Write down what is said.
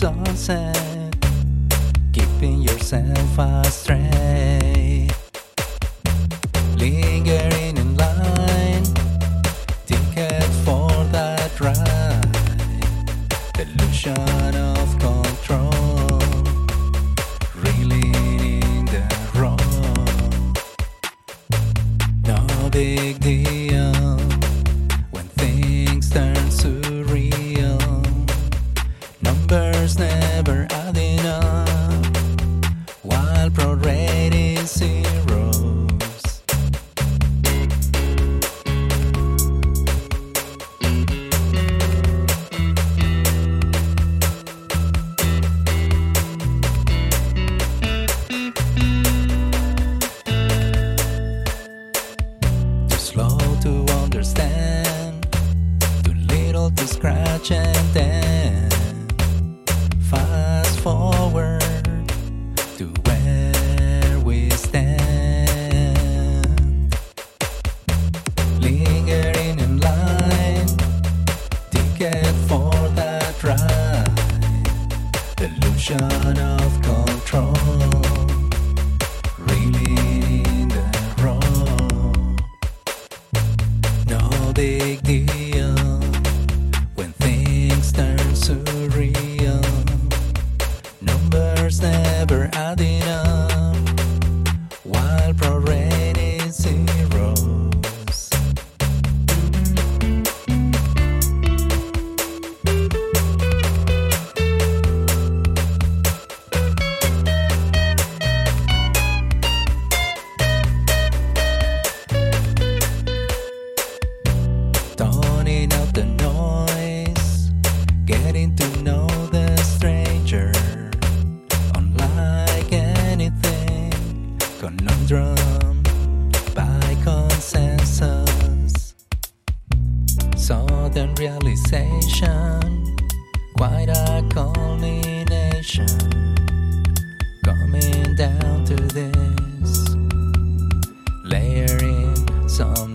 sunset, keeping yourself astray. Lingering in line, ticket for that ride. Illusion of control, reeling in the wrong. No big deal to scratch and then fast forward to where we stand. Lingering in line, ticket for that ride, illusion of control, really the wrong. No big deal tuning out the noise, getting to know the stranger. Unlike anything, conundrum by consensus. Sudden realization, quite a culmination. Coming down to this, layering some.